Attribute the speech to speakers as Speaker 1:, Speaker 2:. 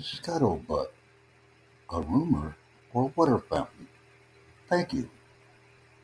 Speaker 1: Scuttlebutt, a rumour or water fountain? Thank you.